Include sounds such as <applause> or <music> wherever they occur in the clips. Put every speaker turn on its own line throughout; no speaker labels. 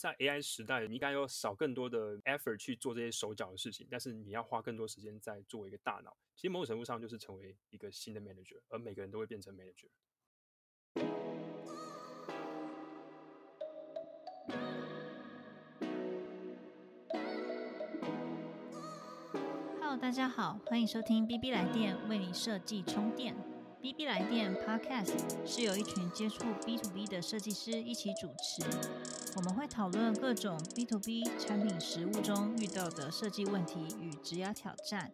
在 AI 时代，你应该要少更多的 effort 去做这些手脚的事情，但是你要花更多时间在做一个大脑。其实某种程度上就是成为一个新的 manager，而每个人都会变成 manager。
Hello，大家好，欢迎收听 BB 来电为你设计充电。BB 来电 Podcast 是由一群接触 B to B 的设计师一起主持，我们会讨论各种 B to B 产品实务中遇到的设计问题与职涯挑战。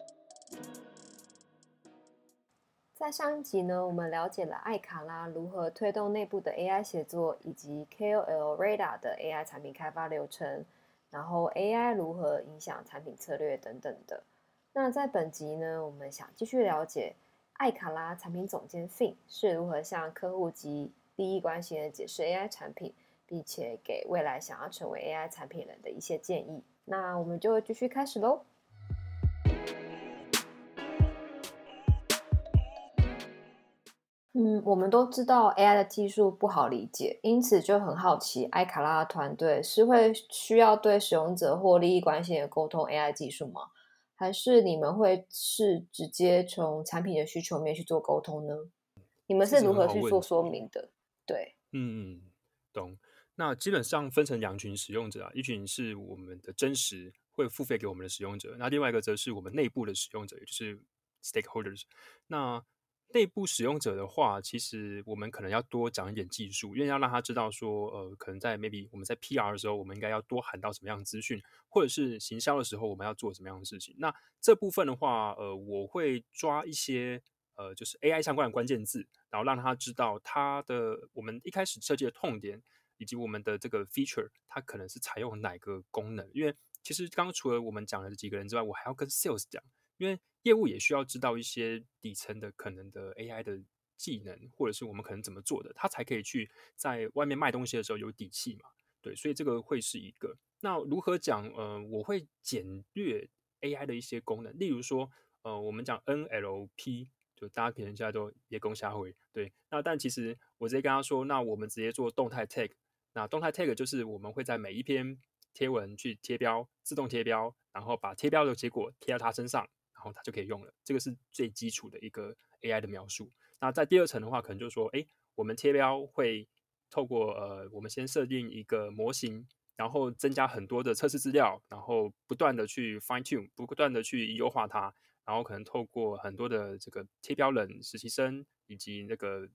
在上一集呢，我们了解了艾卡拉如何推动内部的 AI 协作，以及 KOL Radar 的 AI 产品开发流程，然后 AI 如何影响产品策略等等的。那在本集呢，我们想继续了解。艾卡拉产品总监 Fin 是如何向客户及利益关系人解释 AI 产品，并且给未来想要成为 AI 产品人的一些建议？那我们就继续开始喽。嗯，我们都知道 AI 的技术不好理解，因此就很好奇，艾卡拉团队是会需要对使用者或利益关系人沟通 AI 技术吗？还是你们会是直接从产品的需求面去做沟通呢？你们是如何去做说明的？对，
嗯嗯，懂。那基本上分成两群使用者啊，一群是我们的真实会付费给我们的使用者，那另外一个则是我们内部的使用者，也就是 stakeholders。那内部使用者的话，其实我们可能要多讲一点技术，因为要让他知道说，呃，可能在 maybe 我们在 PR 的时候，我们应该要多喊到什么样的资讯，或者是行销的时候，我们要做什么样的事情。那这部分的话，呃，我会抓一些呃，就是 AI 相关的关键字，然后让他知道他的我们一开始设计的痛点，以及我们的这个 feature，它可能是采用哪个功能。因为其实刚刚除了我们讲的这几个人之外，我还要跟 sales 讲，因为业务也需要知道一些底层的可能的 AI 的技能，或者是我们可能怎么做的，他才可以去在外面卖东西的时候有底气嘛？对，所以这个会是一个。那如何讲？呃，我会简略 AI 的一些功能，例如说，呃，我们讲 NLP，就大家可能现在都也攻下回。对，那但其实我直接跟他说，那我们直接做动态 tag。那动态 tag 就是我们会在每一篇贴文去贴标，自动贴标，然后把贴标的结果贴到他身上。它就可以用了，这个是最基础的一个 AI 的描述。那在第二层的话，可能就是说，哎，我们贴标会透过呃，我们先设定一个模型，然后增加很多的测试资料，然后不断的去 fine tune，不断的去优化它，然后可能透过很多的这个贴标人、实习生以及那个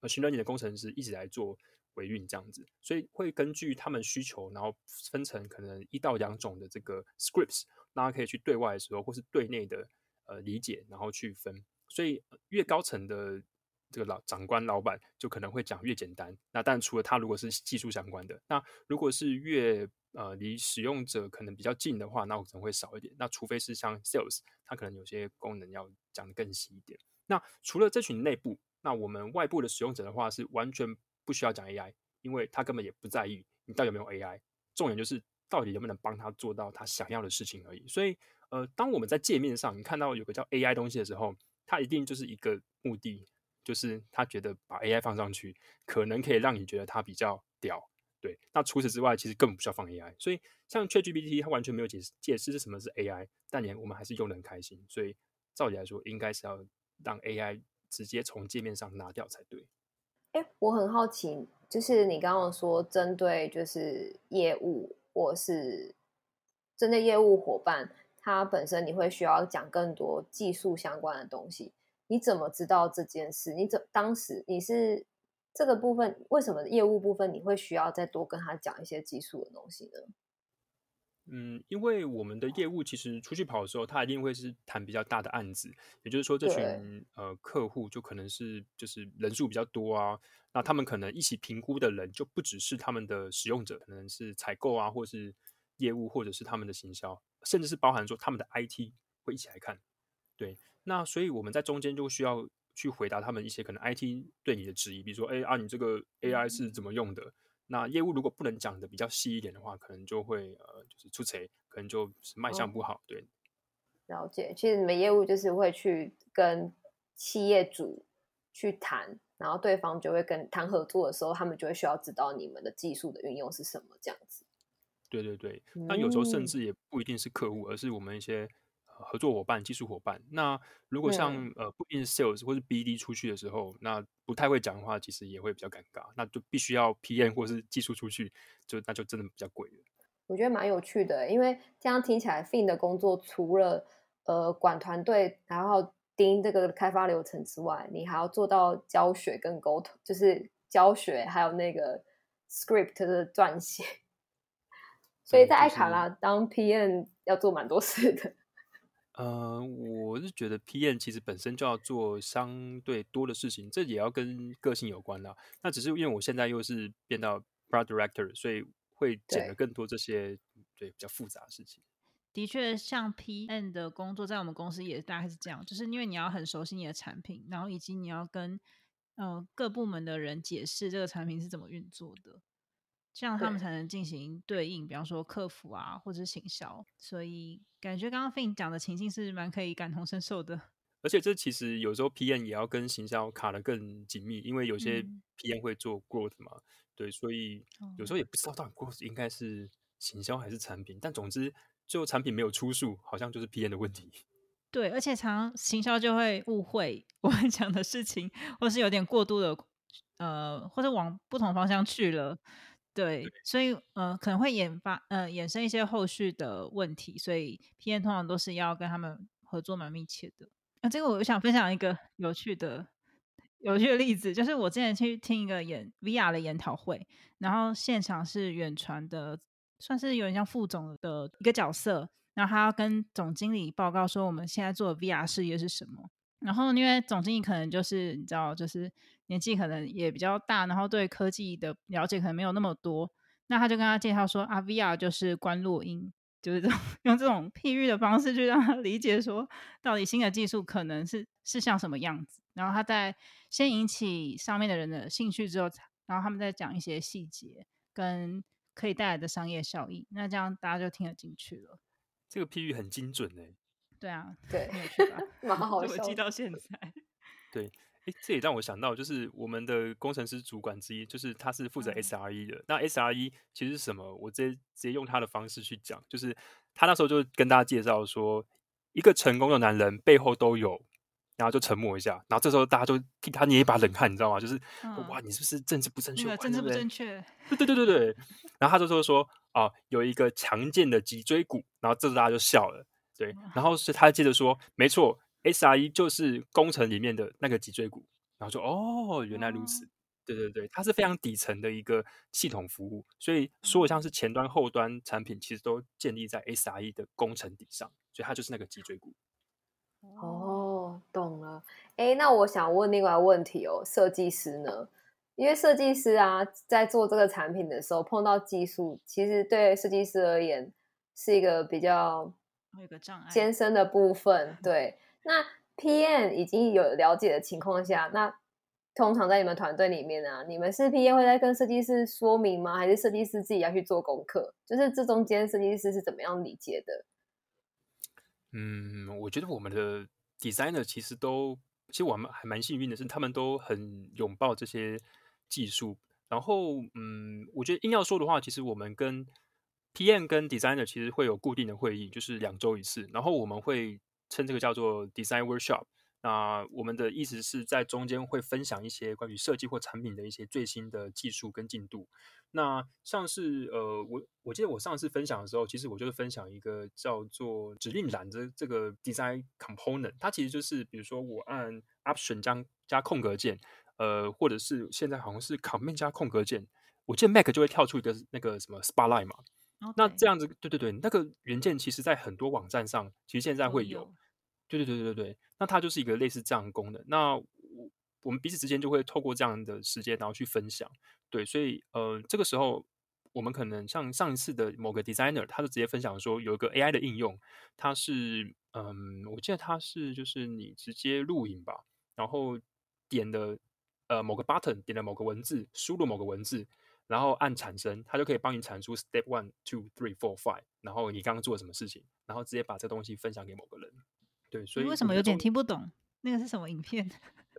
呃训练你的工程师一直来做维运这样子，所以会根据他们需求，然后分成可能一到两种的这个 scripts。大家可以去对外的时候，或是对内的呃理解，然后去分。所以越高层的这个老长官、老板就可能会讲越简单。那但除了他如果是技术相关的，那如果是越呃离使用者可能比较近的话，那我可能会少一点。那除非是像 sales，他可能有些功能要讲的更细一点。那除了这群内部，那我们外部的使用者的话，是完全不需要讲 AI，因为他根本也不在意你到底有没有 AI。重点就是。到底能不能帮他做到他想要的事情而已。所以，呃，当我们在界面上你看到有个叫 AI 东西的时候，它一定就是一个目的，就是他觉得把 AI 放上去，可能可以让你觉得它比较屌。对，那除此之外，其实根本不需要放 AI。所以，像 ChatGPT，它完全没有解释解释是什么是 AI，但连我们还是用的很开心。所以，照理来说，应该是要让 AI 直接从界面上拿掉才对。
哎，我很好奇，就是你刚刚说针对就是业务。或是针对业务伙伴，他本身你会需要讲更多技术相关的东西。你怎么知道这件事？你怎当时你是这个部分？为什么业务部分你会需要再多跟他讲一些技术的东西呢？
嗯，因为我们的业务其实出去跑的时候，他一定会是谈比较大的案子，也就是说，这群呃客户就可能是就是人数比较多啊，那他们可能一起评估的人就不只是他们的使用者，可能是采购啊，或是业务，或者是他们的行销，甚至是包含说他们的 IT 会一起来看。对，那所以我们在中间就需要去回答他们一些可能 IT 对你的质疑，比如说，哎啊，你这个 AI 是怎么用的？那业务如果不能讲的比较细一点的话，可能就会呃，就是出贼，可能就是卖相不好。对，
了解。其实你们业务就是会去跟企业主去谈，然后对方就会跟谈合作的时候，他们就会需要知道你们的技术的运用是什么这样子。
对对对，那有时候甚
嗯
至也不一定是客户，而是我们一些呃合作伙伴、技术伙伴。那如果像
对
呃不一定是 sales 或是 BD 出去的时候，那不太会讲的话，其实也会比较尴尬。那就必须要 PM 或是技术出去，就那就真的比较贵了。
我觉得蛮有趣的，因为这样听起来，Fin 的工作除了呃管团队，然后盯这个开发流程之外，你还要做到教学跟沟通，就是教学还有那个 script 的撰写。<laughs> 所以在艾卡拉当 PM 要做蛮多事的。
呃，我是觉得 PM 其实本身就要做相对多的事情，这也要跟个性有关啦。那只是因为我现在又是变到 Product Director，所以会捡
对
的更多这些对比较复杂的事情。
的确，像 PM 的工作，在我们公司也大概是这样，就是因为你要很熟悉你的产品，然后以及你要跟呃各部门的人解释这个产品是怎么运作的，这样他们才能进行对应，比方说客服啊，或者是行销。所以感觉刚刚 Fin 讲的情境是蛮可以感同身受的。
而且这其实有时候 PM 也要跟行销卡得更紧密，因为有些
嗯
PM 会做 growth 嘛，对，所以有时候
哦
也不知道到底 growth 应该是行销还是产品，但总之最后产品没有出数，好像就是 PM 的问题。
对，而且常常行销就会误会我们讲的事情，或是有点过度的，呃，或者往不同方向去了。对，所以呃，可能会引发呃衍生一些后续的问题，所以 P N 通常都是要跟他们合作蛮密切的。那、这个我想分享一个有趣的有趣的例子，就是我之前去听一个演 VR 的研讨会，然后现场是远传的，算是有点像副总的一个角色，然后他要跟总经理报告说我们现在做的 VR 事业是什么。然后因为总经理可能就是你知道，就是年纪可能也比较大，然后对科技的了解可能没有那么多，那他就跟他介绍说啊，VR 就是关落音，就是这种 <laughs> 用这种譬喻的方式去让他理解说，到底新的技术可能是是像什么样子。然后他在先引起上面的人的兴趣之后，然后他们再讲一些细节跟可以带来的商业效益，那这样大家就听得进去了。
这个譬喻很精准哎、
对啊，
对？<laughs> 蛮好
这我记到现在。<laughs>
对，诶，这也让我想到，就是我们的工程师主管之一，就是他是负责
嗯
SRE 的。那 SRE 其实是什么？我直接直接用他的方式去讲，就是他那时候就跟大家介绍说，一个成功的男人背后都有，然后就沉默一下，然后这时候大家就替他捏一把冷汗，你知道吗？就是、哇，
嗯
你是不是政治不正确？
政治不正确，
对对对对对。然后他就说说啊，有一个强健的脊椎骨，然后这时候大家就笑了。对，然后是他接着说，没错，SRE 就是工程里面的那个脊椎骨。然后说哦，原来如此。
哦
对对对，它是非常底层的一个系统服务，所以所有像是前端、后端产品，其实都建立在 SRE 的工程底上，所以它就是那个脊椎骨。
哦，懂了。哎，那我想问另外一个问题哦，设计师呢？因为设计师啊，在做这个产品的时候，碰到技术，其实对设计师而言是一个比较
会有个障碍。
艰深的部分。对，那 PM 已经有了解的情况下，那通常在你们团队里面啊，你们是 PM 会在跟设计师说明吗？还是设计师自己要去做功课？就是这中间设计师是怎么样理解的？
嗯，我觉得我们的 designer 其实都，其实我们还蛮幸运的是，他们都很拥抱这些技术。然后，嗯，我觉得硬要说的话，其实我们跟 PM 跟 designer 其实会有固定的会议，就是两周一次。然后我们会称这个叫做 design workshop。那我们的意思是在中间会分享一些关于设计或产品的一些最新的技术跟进度。那像是呃，我我记得我上次分享的时候，其实我就是分享一个叫做指令栏这这个 design component，它其实就是比如说我按 option 加加空格键，呃，或者是现在好像是 command 加空格键，我记得 Mac 就会跳出一个那个什么 spotlight 嘛。那这样子，对对对，那个原件其实在很多网站上，其实现在会有。对对对对对对，那它就是一个类似这样的功能。那我我们彼此之间就会透过这样的时间，然后去分享。对，所以呃，这个时候我们可能像上一次的某个 designer，他就直接分享说有一个 AI 的应用，它是嗯，我记得它是就是你直接录影吧，然后点的呃某个 button，点了某个文字，输入某个文字，然后按产生，它就可以帮你产出 step one two three four five，然后你刚刚做了什么事情，然后直接把这东西分享给某个人。对，所以
为什么有点听不懂？那个是什么影片？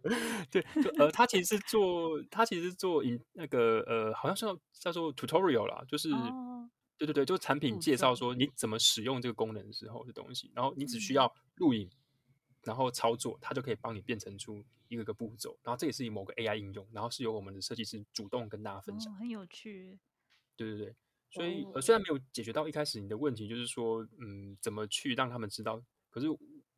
<laughs>
对，就呃，他其实是做，他其实是做影那个呃，好像是叫叫做 tutorial 啦，就是、
哦
对对对，就产品介绍
骤
说你怎么使用这个功能的时候的东西，然后你只需
嗯
要录影，然后操作，它就可以帮你变成出一个个步骤。然后这也是以某个 AI 应用，然后是由我们的设计师主动跟大家分享。
哦，很有趣。
对对对，所以
哦
呃，虽然没有解决到一开始你的问题，就是说，嗯，怎么去让他们知道，可是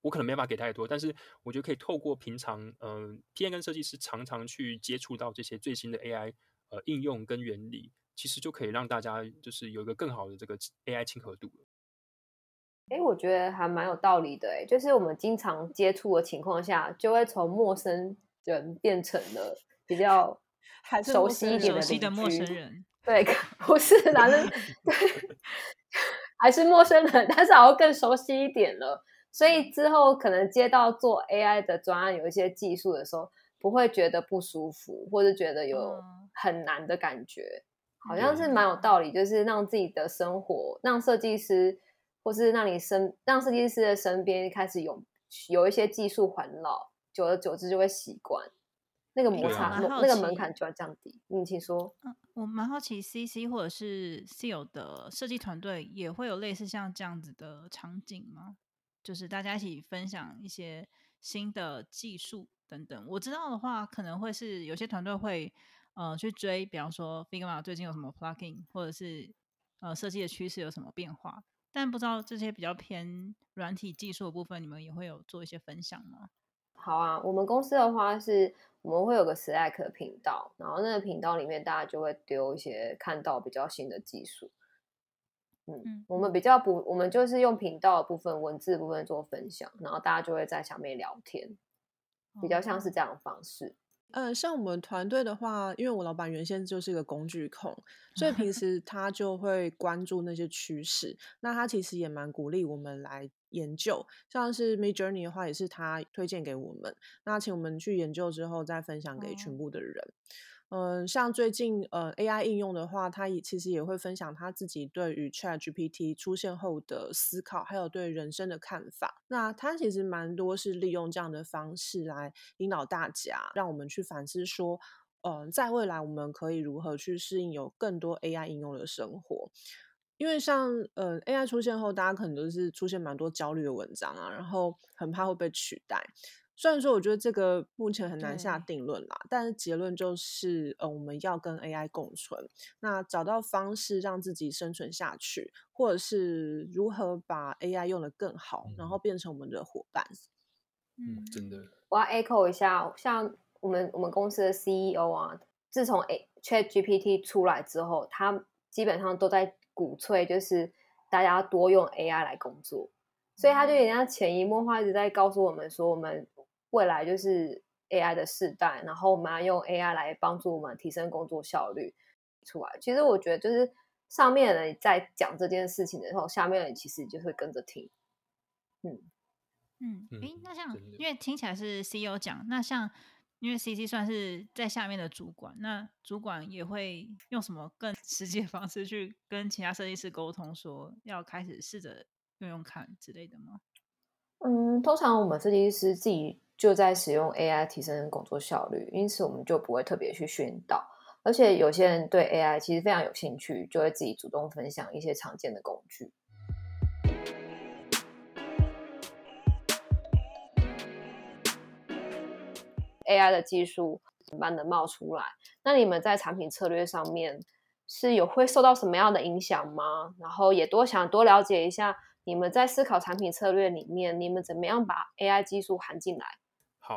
我可能没办法给太多，但是我觉得可以透过平常，嗯、p n 跟设计师常常去接触到这些最新的 AI 呃应用跟原理，其实就可以让大家就是有一个更好的这个 AI 亲和度了。
哎，我觉得还蛮有道理的。哎，就是我们经常接触的情况下，就会从陌生人变成了比较 <laughs>
还是
熟悉一点的
熟悉的陌生人，
对，不是男人 <laughs> 对，还是陌生人，但是好像更熟悉一点了。所以之后可能接到做 AI 的专案，有一些技术的时候，不会觉得不舒服，或者觉得有
嗯
很难的感觉，好像是蛮有道理。就是让自己的生活，让设计师，或是让你身，让设计师的身边开始有有一些技术环绕，久而久之就会习惯，那个摩擦、那个
奇
门槛就要降低。你，请说。
嗯，我蛮好奇，CC 或者是 Seal 的设计团队也会有类似像这样子的场景吗？就是大家一起分享一些新的技术等等。我知道的话，可能会是有些团队会呃去追，比方说 Figma 最近有什么 plugin，或者是呃设计的趋势有什么变化。但不知道这些比较偏软体技术的部分，你们也会有做一些分享吗？
好啊，我们公司的话是我们会有个 Slack 的频道，然后那个频道里面大家就会丢一些看到比较新的技术。嗯，
嗯
我们比较不，我们就是用频道的部分、文字部分做分享，然后大家就会在下面聊天，比较像是
哦
这样的方式。
呃，像我们团队的话，因为我老板原先就是一个工具控，所以平 <laughs> 时他就会关注那些趋势。那他其实也蛮鼓励我们来研究，像是 Mid Journey 的话，也是他推荐给我们，那请我们去研究之后再分享给全
哦
部的人。嗯，像最近呃 AI 应用的话，他也其实也会分享他自己对于 Chat GPT 出现后的思考，还有对人生的看法。那他其实蛮多是利用这样的方式来引导大家，让我们去反思说，嗯、在未来我们可以如何去适应有更多 AI 应用的生活。因为像呃 AI 出现后，大家可能都是出现蛮多焦虑的文章啊，然后很怕会被取代。虽然说我觉得这个目前很难下定论啦，但是结论就是，呃，我们要跟 AI 共存，那找到方式让自己生存下去，或者是如何把 AI 用得更好，然后变成我们的伙伴。
嗯，真的，
我要 echo 一下，像我们我们公司的 CEO 啊，自从 A Chat GPT 出来之后，他基本上都在鼓吹，就是大家多用 AI 来工作，所以他就有点像潜移默化一直在告诉我们说，我们未来就是 AI 的世代，然后我们要用 AI 来帮助我们提升工作效率出来。其实我觉得，就是上面的人在讲这件事情的时候，下面的人其实就会跟着听。嗯，
嗯，诶，
嗯
那像因为听起来是 CEO 讲，那像因为 CC 算是在下面的主管，那主管也会用什么更实际的方式去跟其他设计师沟通，说要开始试着用用看之类的吗？
嗯，通常我们设计师自己就在使用 AI 提升工作效率，因此我们就不会特别去宣导。而且有些人对 AI 其实非常有兴趣，就会自己主动分享一些常见的工具。AI 的技术慢慢的冒出来，那你们在产品策略上面是有会受到什么样的影响吗？然后也多想多了解一下，你们在思考产品策略里面，你们怎么样把 AI 技术含进来？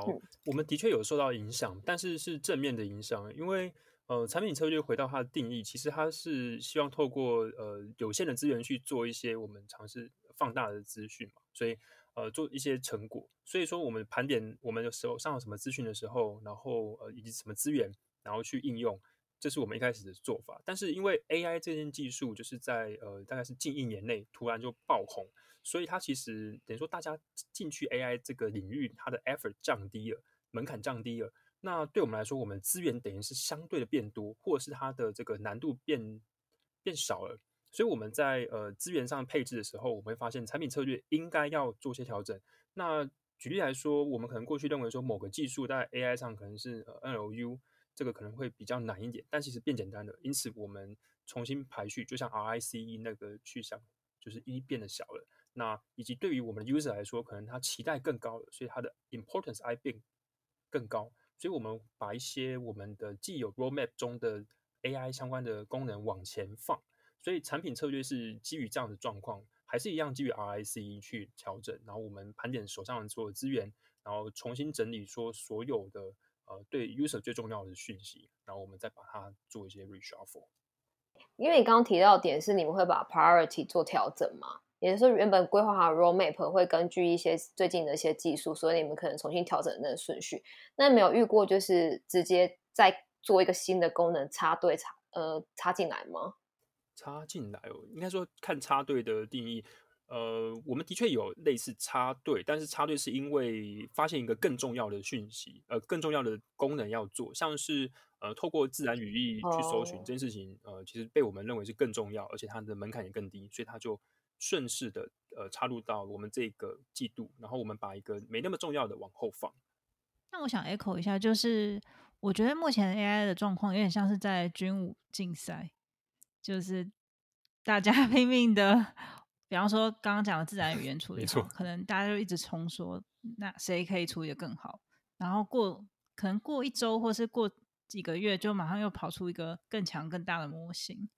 好
嗯，
我们的确有受到影响，但是是正面的影响，因为呃，产品策略回到它的定义，其实它是希望透过呃有限的资源去做一些我们尝试放大的资讯嘛，所以呃做一些成果。所以说，我们盘点我们的手上有什么资讯的时候，然后呃以及什么资源，然后去应用，这是我们一开始的做法。但是因为 AI 这件技术就是在呃大概是近一年内突然就爆红，所以它其实等于说大家进去 AI 这个领域，它的 effort 降低了，门槛降低了。那对我们来说，我们资源等于是相对的变多，或者是它的这个难度变变少了。所以我们在呃资源上配置的时候，我们会发现产品策略应该要做些调整。那举例来说，我们可能过去认为说某个技术在 AI 上可能是呃 NLU，这个可能会比较难一点，但其实变简单了。因此我们重新排序，就像 RICE 那个去想，就是一变得小了。那以及对于我们的 user 来说，可能他期待更高了，所以它的 importance I 变更高。所以我们把一些我们的既有 roadmap 中的 AI 相关的功能往前放。所以产品策略是基于这样的状况，还是一样基于 RICE 去调整。然后我们盘点手上的所有资源，然后重新整理说所有的呃对 user 最重要的讯息，然后我们再把它做一些 reshuffle。
因为你刚刚提到点是你们会把 priority 做调整嘛？也就是原本规划好 roadmap 会根据一些最近的一些技术，所以你们可能重新调整那个顺序。那没有遇过就是直接再做一个新的功能插队插呃插进来吗？
插进来哦，应该说看插队的定义。呃，我们的确有类似插队，但是插队是因为发现一个更重要的讯息，呃，更重要的功能要做，像是呃，透过自然语义去搜寻这件事情，呃，其实被我们认为是更重要，而且它的门槛也更低，所以它就顺势的呃插入到我们这个季度，然后我们把一个没那么重要的往后放。
那我想 echo 一下，就是我觉得目前 AI 的状况有点像是在军武竞赛。就是大家 <laughs> 拼命的，比方说刚刚讲的自然语言处理，可能大家就一直冲说，那谁可以处理的更好？然后过可能过一周或是过几个月，就马上又跑出一个更强更大的模型。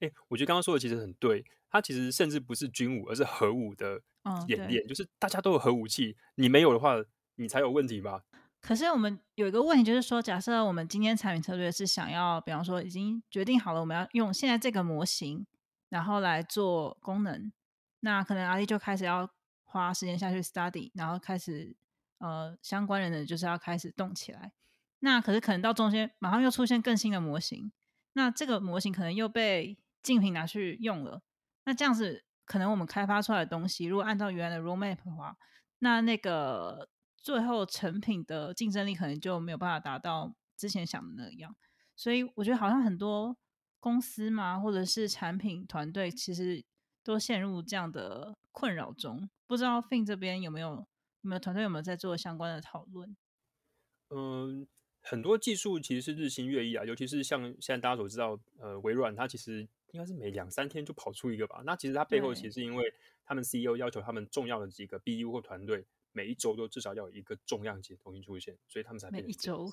哎，我觉得刚刚说的其实很对，它其实甚至不是军武，而是核武的演练，就是大家都有核武器，你没有的话，你才有问题吧？
可是我们有一个问题，就是说，假设我们今天产品策略是想要，比方说已经决定好了，我们要用现在这个模型，然后来做功能，那可能阿力就开始要花时间下去 study，然后开始呃相关人的就是要开始动起来。那可是可能到中间马上又出现更新的模型，那这个模型可能又被竞品拿去用了。那这样子，可能我们开发出来的东西，如果按照原来的 roadmap 的话，那那个。最后成品的竞争力可能就没有办法达到之前想的那样，所以我觉得好像很多公司嘛，或者是产品团队，其实都陷入这样的困扰中。不知道 Fin 这边有没有有没有团队有没有在做相关的讨论？
嗯，很多技术其实是日新月异啊，尤其是像现在大家所知道，呃，微软它其实应该是每两三天就跑出一个吧。那其实它背后其实是因为他们 CEO 要求他们重要的几个 BU 或团队。每一周都至少要有一个重量级的东西出现，所以他们才
每一周，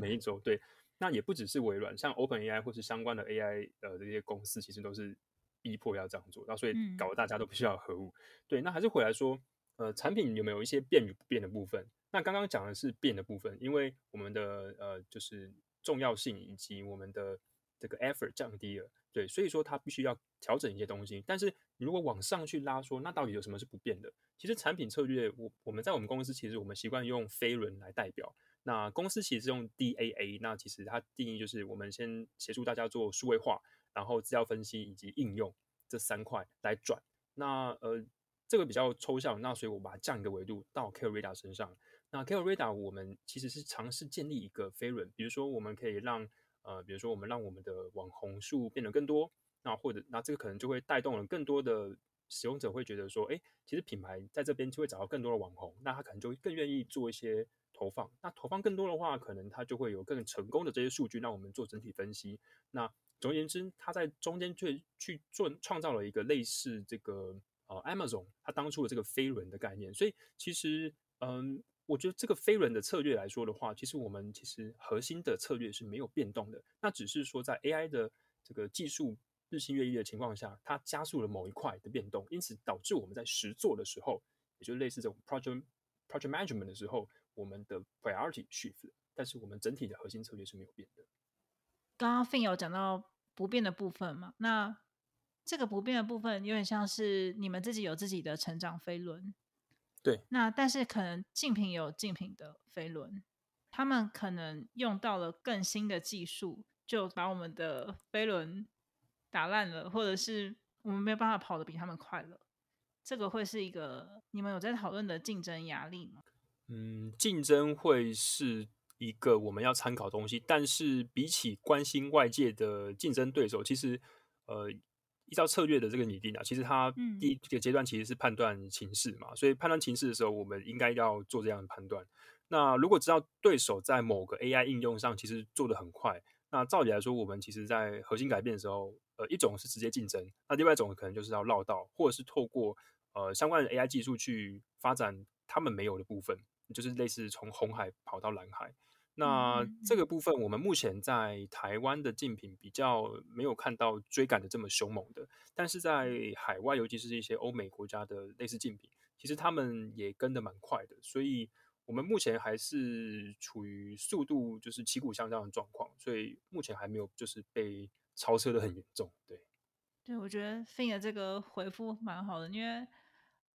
每一周对。那也不只是微软，像 Open AI 或是相关的 AI 呃这些公司，其实都是逼迫要这样做，那所以搞得大家都必须要合物。对，那还是回来说，呃，产品有没有一些变与不变的部分？那刚刚讲的是变的部分，因为我们的呃就是重要性以及我们的这个 effort 降低了。对，所以说它必须要调整一些东西。但是你如果往上去拉，说那到底有什么是不变的？其实产品策略，我我们在我们公司其实我们习惯用飞轮来代表。那公司其实是用 DAA，那其实它定义就是我们先协助大家做数位化，然后资料分析以及应用这三块来转。那呃这个比较抽象，那所以我把它降一个维度到 k a r e Radar 身上。那 k a r e Radar 我们其实是尝试建立一个飞轮，比如说我们可以让呃，比如说我们让我们的网红数变得更多，那或者那这个可能就会带动了更多的使用者会觉得说，哎，其实品牌在这边就会找到更多的网红，那他可能就更愿意做一些投放。那投放更多的话，可能他就会有更成功的这些数据让我们做整体分析。那总而言之，他在中间去去做创造了一个类似这个呃 Amazon 他当初的这个飞轮的概念。所以其实嗯。我觉得这个飞轮的策略来说的话，其实我们其实核心的策略是没有变动的。那只是说在 AI 的这个技术日新月异的情况下，它加速了某一块的变动，因此导致我们在实做的时候，也就类似这种 project project management 的时候，我们的 priority shift，但是我们整体的核心策略是没有变的。
刚刚 Fin 有讲到不变的部分嘛？那这个不变的部分有点像是你们自己有自己的成长飞轮。
对，
那但是可能竞品有竞品的飞轮，他们可能用到了更新的技术，就把我们的飞轮打烂了，或者是我们没有办法跑得比他们快了。这个会是一个你们有在讨论的竞争压力吗？
嗯，竞争会是一个我们要参考东西，但是比起关心外界的竞争对手，其实呃。依照策略的这个拟定啊，其实它第一个阶段其实是判断情势嘛，所以判断情势的时候，我们应该要做这样的判断。那如果知道对手在某个 AI 应用上其实做的很快，那照理来说，我们其实在核心改变的时候，呃，一种是直接竞争，那另外一种可能就是要绕道，或者是透过呃相关的 AI 技术去发展他们没有的部分，就是类似从红海跑到蓝海。那这个部分，我们目前在台湾的竞品比较没有看到追赶的这么凶猛的，但是在海外，尤其是一些欧美国家的类似竞品，其实他们也跟的蛮快的，所以我们目前还是处于速度就是旗鼓相当的状况，所以目前还没有就是被超车的很严重。对，
对我觉得 Fin 的这个回复蛮好的，因为。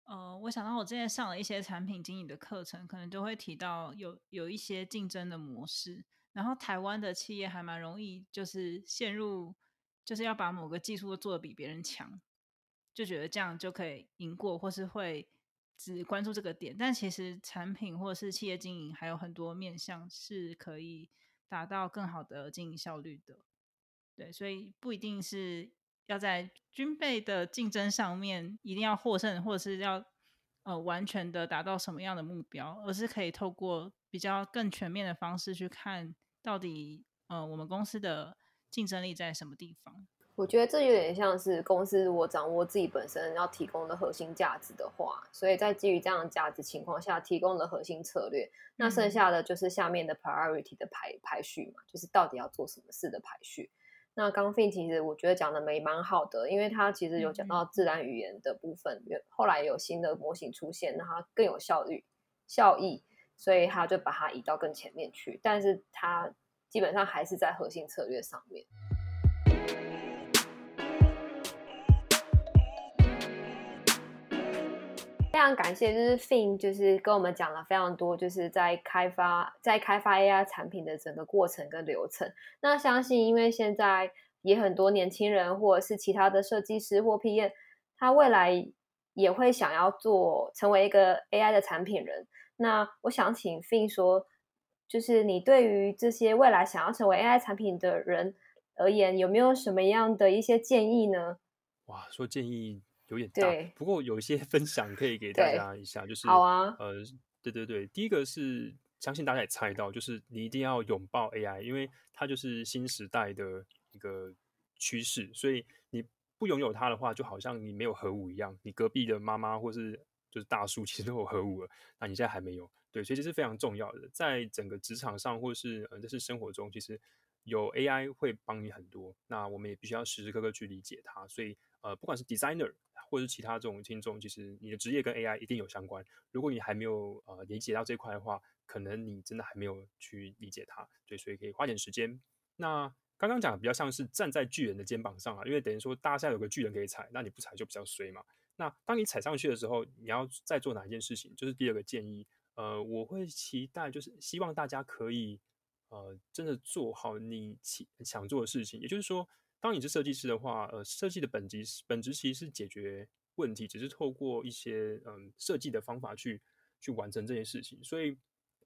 呃，我想到我之前上了一些产品经理的课程，可能就会提到有有一些竞争的模式。然后台湾的企业还蛮容易，就是陷入就是要把某个技术做的比别人强，就觉得这样就可以赢过，或是会只关注这个点。但其实产品或者是企业经营还有很多面向是可以达到更好的经营效率的。对，所以不一定是。要在军备的竞争上面一定要获胜，或者是要呃完全的达到什么样的目标，而是可以透过比较更全面的方式去看到底呃我们公司的竞争力在什么地方。
我觉得这有点像是公司如果掌握自己本身要提供的核心价值的话，所以在基于这样的价值情况下提供的核心策略，那剩下的就是下面的 priority 的排排序嘛，就是到底要做什么事的排序。那刚其实我觉得讲的没蛮好的，因为他其实有讲到自然语言的部分，后来有新的模型出现，那它更有效率、效益，所以他就把它移到更前面去，但是它基本上还是在核心策略上面。非常感谢，就是 Fin，就是跟我们讲了非常多，就是在开发在开发 AI 产品的整个过程跟流程。那相信，因为现在也很多年轻人或者是其他的设计师或 PM，他未来也会想要做成为一个 AI 的产品人。那我想请 Fin 说，就是你对于这些未来想要成为 AI 产品的人而言，有没有什么样的一些建议呢？
哇，说建议。有点大，不过有一些 <laughs> 分享可以给大家一下，就是
好啊，
呃，对对对，第一个是相信大家也猜到，就是你一定要拥抱 AI，因为它就是新时代的一个趋势，所以你不拥有它的话，就好像你没有核武一样，你隔壁的妈妈或是就是大叔 <laughs> 其实都有核武了，那你现在还没有，对，所以这是非常重要的，在整个职场上或是呃，这是生活中，其实有 AI 会帮你很多，那我们也必须要时时刻刻去理解它，所以呃，不管是 designer。或者是其他这种听众，其实你的职业跟 AI 一定有相关。如果你还没有呃理解到这块的话，可能你真的还没有去理解它。对，所以可以花点时间。那刚刚讲的比较像是站在巨人的肩膀上啊，因为等于说大家现在有个巨人可以踩，那你不踩就比较衰嘛。那当你踩上去的时候，你要再做哪一件事情？就是第二个建议，呃，我会期待就是希望大家可以呃真的做好你想做的事情，也就是说。当你是设计师的话，呃，设计的本质本质其实是解决问题，只是透过一些嗯设计的方法去去完成这件事情。所以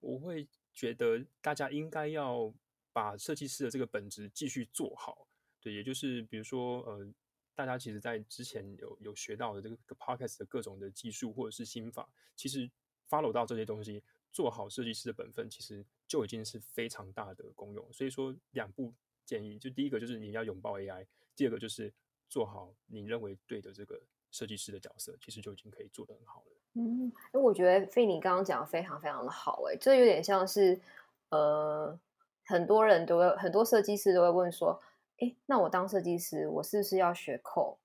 我会觉得大家应该要把设计师的这个本质继续做好。对，也就是比如说，呃，大家其实在之前有有学到的这个 podcast 的各种的技术或者是心法，其实 follow 到这些东西，做好设计师的本分，其实就已经是非常大的功用。所以说两步。建议就第一个就是你要拥抱 AI，第二个就是做好你认为对的这个设计师的角色，其实就已经可以做得很好了。
嗯，哎，我觉得费尼刚刚讲的非常非常的好，哎，这有点像是呃，很多人都会，很多设计师都会问说，哎，那我当设计师，我是不是要学 code，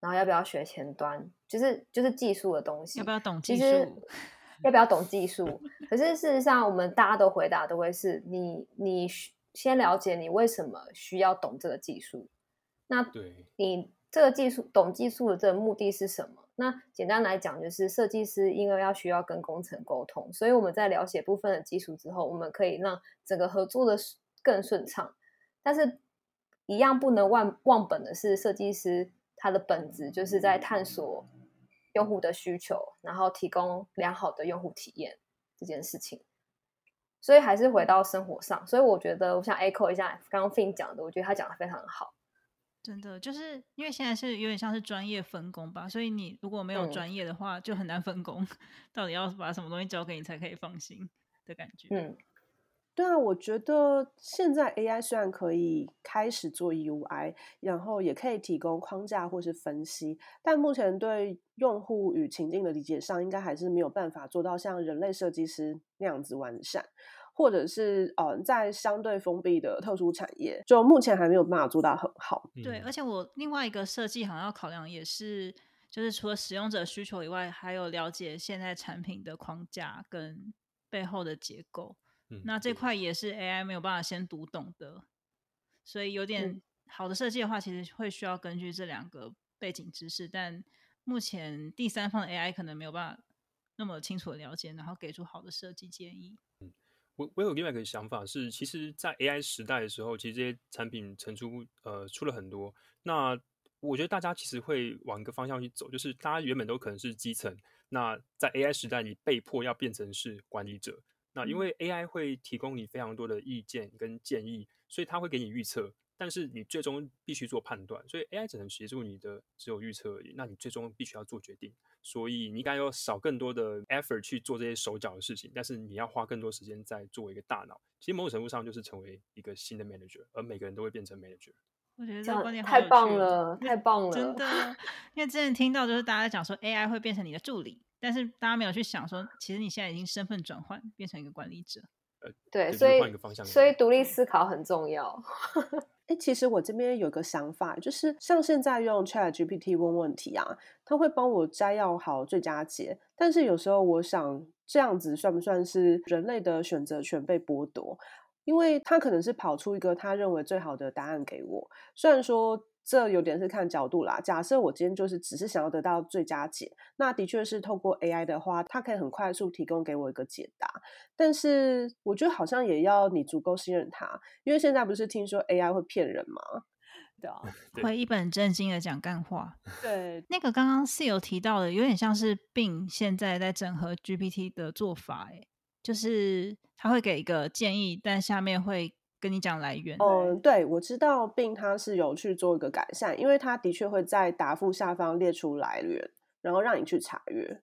然后要不要学前端，就是就是技术的东西，
要不要懂技
术？要不要懂技术？可是事实上，我们大家都回答都会是你你。先了解你为什么需要懂这个技术，那对你这个技术懂技术的这个目的是什么？那简单来讲，就是设计师因为要需要跟工程沟通，所以我们在了解部分的技术之后，我们可以让整个合作的更顺畅。但是，一样不能忘忘本的是，设计师他的本质就是在探索用户的需求，然后提供良好的用户体验这件事情。所以还是回到生活上，所以我觉得我想 echo 一下刚刚 Fin 讲的，我觉得他讲的非常好。
真的，就是因为现在是有点像是专业分工吧，所以你如果没有专业的话，就很难分工。<laughs> 到底要把什么东西交给你才可以放心的感觉？
嗯，
对啊，我觉得现在 AI 虽然可以开始做 UI，然后也可以提供框架或是分析，但目前对用户与情境的理解上，应该还是没有办法做到像人类设计师那样子完善，或者是呃，在相对封闭的特殊产业，就目前还没有办法做到很好。
对，而且我另外一个设计好像要考量也是，就是除了使用者需求以外，还有了解现在产品的框架跟背后的结构。那这块也是 AI 没有办法先读懂的，所以有点好的设计的话，其实会需要根据这两个背景知识，但目前第三方的 AI 可能没有办法那么清楚的了解，然后给出好的设计建议。
嗯，我我有另外一个想法是，其实，在 AI 时代的时候，其实这些产品层出呃出了很多，那我觉得大家其实会往一个方向去走，就是大家原本都可能是基层，那在 AI 时代，你被迫要变成是管理者。那因为 AI 会提供你非常多的意见跟建议，所以它会给你预测，但是你最终必须做判断，所以 AI 只能协助你的只有预测而已。那你最终必须要做决定，所以你应该要少更多的 effort 去做这些手脚的事情，但是你要花更多时间在做一个大脑。其实某种程度上就是成为一个新的 manager，而每个人都会变成 manager。
我觉得这个观点
太棒了，太棒了，
真 <laughs> 的。因为之前听到就是大家讲说 AI 会变成你的助理。但是大家没有去想说，其实你现在已经身份转换，变成一个管理者。
呃，
对，所以所以独立思考很重要。<laughs>
哎，其实我这边有个想法，就是像现在用 Chat GPT 问问题啊，它会帮我摘要好最佳解。但是有时候我想，这样子算不算是人类的选择权被剥夺？因为他可能是跑出一个他认为最好的答案给我，虽然说。这有点是看角度啦。假设我今天就是只是想要得到最佳解，那的确是透过 AI 的话，它可以很快速提供给我一个解答。但是我觉得好像也要你足够信任它，因为现在不是听说 AI 会骗人吗？<laughs> 对啊，<laughs>
会一本正经的讲干话。
对，
那个刚刚是有提到的，有点像是病现在在整合 GPT 的做法，哎，就是他会给一个建议，但下面会。跟你讲来源，
嗯，对，我知道，并他是有去做一个改善，因为他的确会在答复下方列出来源，然后让你去查阅。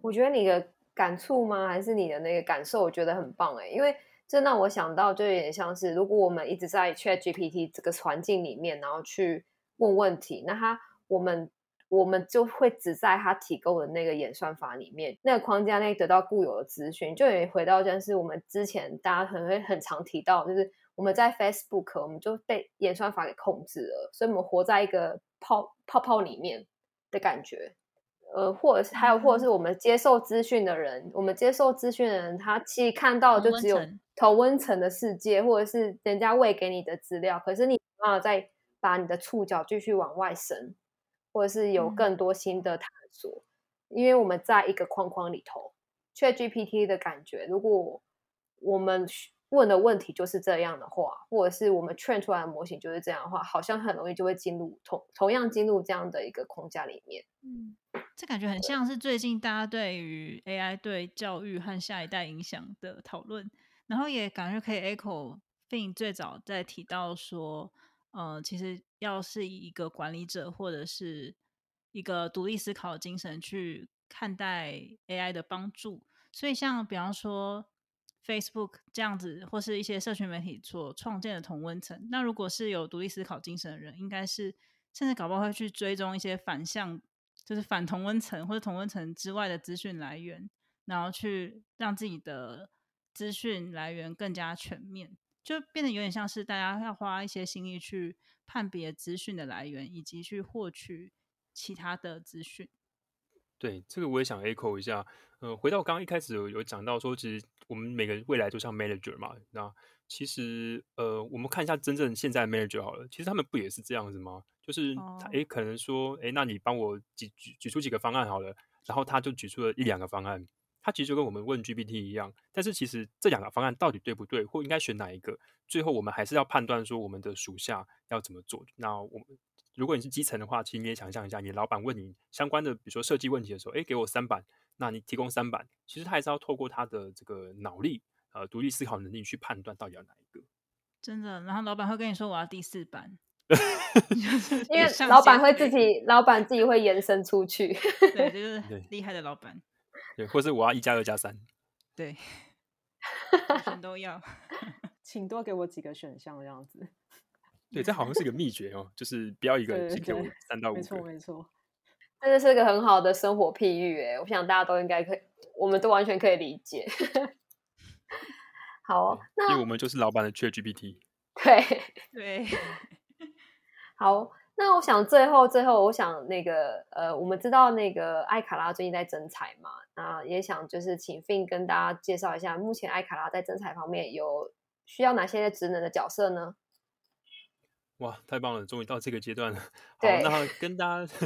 我觉得你的感触吗？还是你的那个感受？我觉得很棒哎，因为这让我想到，就有点像是，如果我们一直在 Chat GPT 这个环境里面，然后去问问题，那他我们我们就会只在他提供的那个演算法里面，那个框架内得到固有的资讯，就也回到像是我们之前大家可能会很常提到，就是。我们在 Facebook，我们就被演算法给控制了，所以我们活在一个泡泡泡里面的感觉。呃，或者是还有，或者是我们接受资讯的人，我们接受资讯的人，他其实看到就只有头温层的世界，或者是人家喂给你的资料。可是你没有再把你的触角继续往外伸，或者是有更多新的探索，因为我们在一个框框里头。ChatGPT 的感觉，如果我们。问的问题就是这样的话，或者是我们 train 出来的模型就是这样的话，好像很容易就会进入同同样进入这样的一个框架里面。
嗯，这感觉很像是最近大家对于 AI 对教育和下一代影响的讨论，然后也感觉可以 echo Fin 最早在提到说，呃，其实要是以一个管理者或者是一个独立思考精神去看待 AI 的帮助，所以像比方说。Facebook 这样子，或是一些社群媒体所创建的同温层。那如果是有独立思考精神的人，应该是甚至搞不好会去追踪一些反向，就是反同温层或者同温层之外的资讯来源，然后去让自己的资讯来源更加全面，就变得有点像是大家要花一些心力去判别资讯的来源，以及去获取其他的资讯。
对，这个我也想 echo 一下。呃，回到刚刚一开始有有讲到说，其实我们每个人未来都像 manager 嘛。那其实呃，我们看一下真正现在 manager 好了，其实他们不也是这样子吗？就是他哎，可能说哎，那你帮我举举举出几个方案好了，然后他就举出了一两个方案，他其实就跟我们问 GPT 一样。但是其实这两个方案到底对不对，或应该选哪一个，最后我们还是要判断说我们的属下要怎么做。那我们。如果你是基层的话，其实你也想象一下，你老板问你相关的，比如说设计问题的时候，哎，给我三版，那你提供三版，其实他还是要透过他的这个脑力，呃，独立思考能力去判断到底要哪一个。
真的，然后老板会跟你说我要第四版 <laughs> <laughs>
因为老板会自己，老板自己会延伸出去，
对，就是厉害的老板，
对，或是我要一加二加三，
对。<laughs> 全都要。<laughs>
请多给我几个选项，这样子。
对，这好像是个秘诀哦，就是不要一个，
人
只给我三到五
没错，
个。
没错。
真的是个很好的生活譬喻，哎，我想大家都应该可以，我们都完全可以理解。<laughs> 好哦，那
因为我们就是老板的 ChatGPT。
对，
对，
好，那我想最后最后，我想那个呃，我们知道那个艾卡拉最近在征才嘛，那也想就是请 Fin 跟大家介绍一下，目前艾卡拉在征才方面有需要哪些职能的角色呢？
哇，太棒了，终于到这个阶段了。好，
对
那 <laughs> 跟大家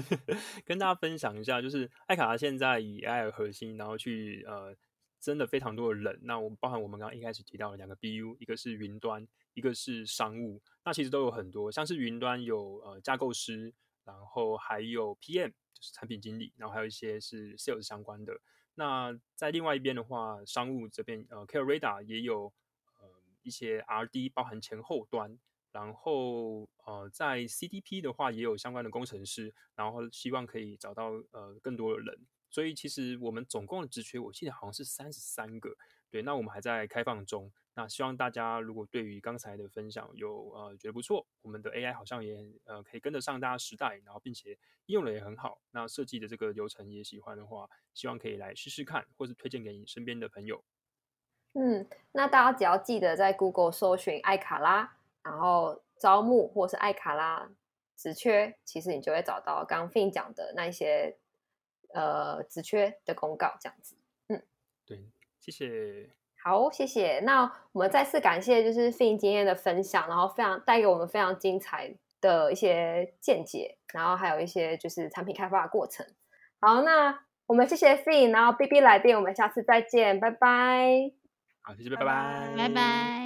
跟大家分享一下，就是艾卡拉现在以 AI 为核心，然后去呃，真的非常多的人。那我们包含我们刚刚一开始提到的两个 BU，一个是云端，一个是商务。那其实都有很多，像是云端有呃架构师，然后还有 PM，就是产品经理，然后还有一些是 Sales 相关的。那在另外一边的话，商务这边呃 k a r Radar 也有呃一些 RD，包含前后端。然后呃，在 CDP 的话也有相关的工程师，然后希望可以找到呃更多的人。所以其实我们总共的职缺，我记得好像是三十三个。对，那我们还在开放中。那希望大家如果对于刚才的分享有呃觉得不错，我们的 AI 好像也呃可以跟得上大家时代，然后并且应用的也很好。那设计的这个流程也喜欢的话，希望可以来试试看，或是推荐给你身边的朋友。
嗯，那大家只要记得在 Google 搜寻艾卡拉，然后招募或是艾卡拉职缺，其实你就会找到刚刚 Fin 讲的那一些呃职缺的公告，这样子。
嗯对，谢谢。
好，谢谢。那我们再次感谢就是 Fin 今天的分享，然后非常带给我们非常精彩的一些见解，然后还有一些就是产品开发的过程。好，那我们谢谢 Fin，然后 B B 来电，我们下次再见，拜拜。
好，谢谢，拜拜，
拜拜。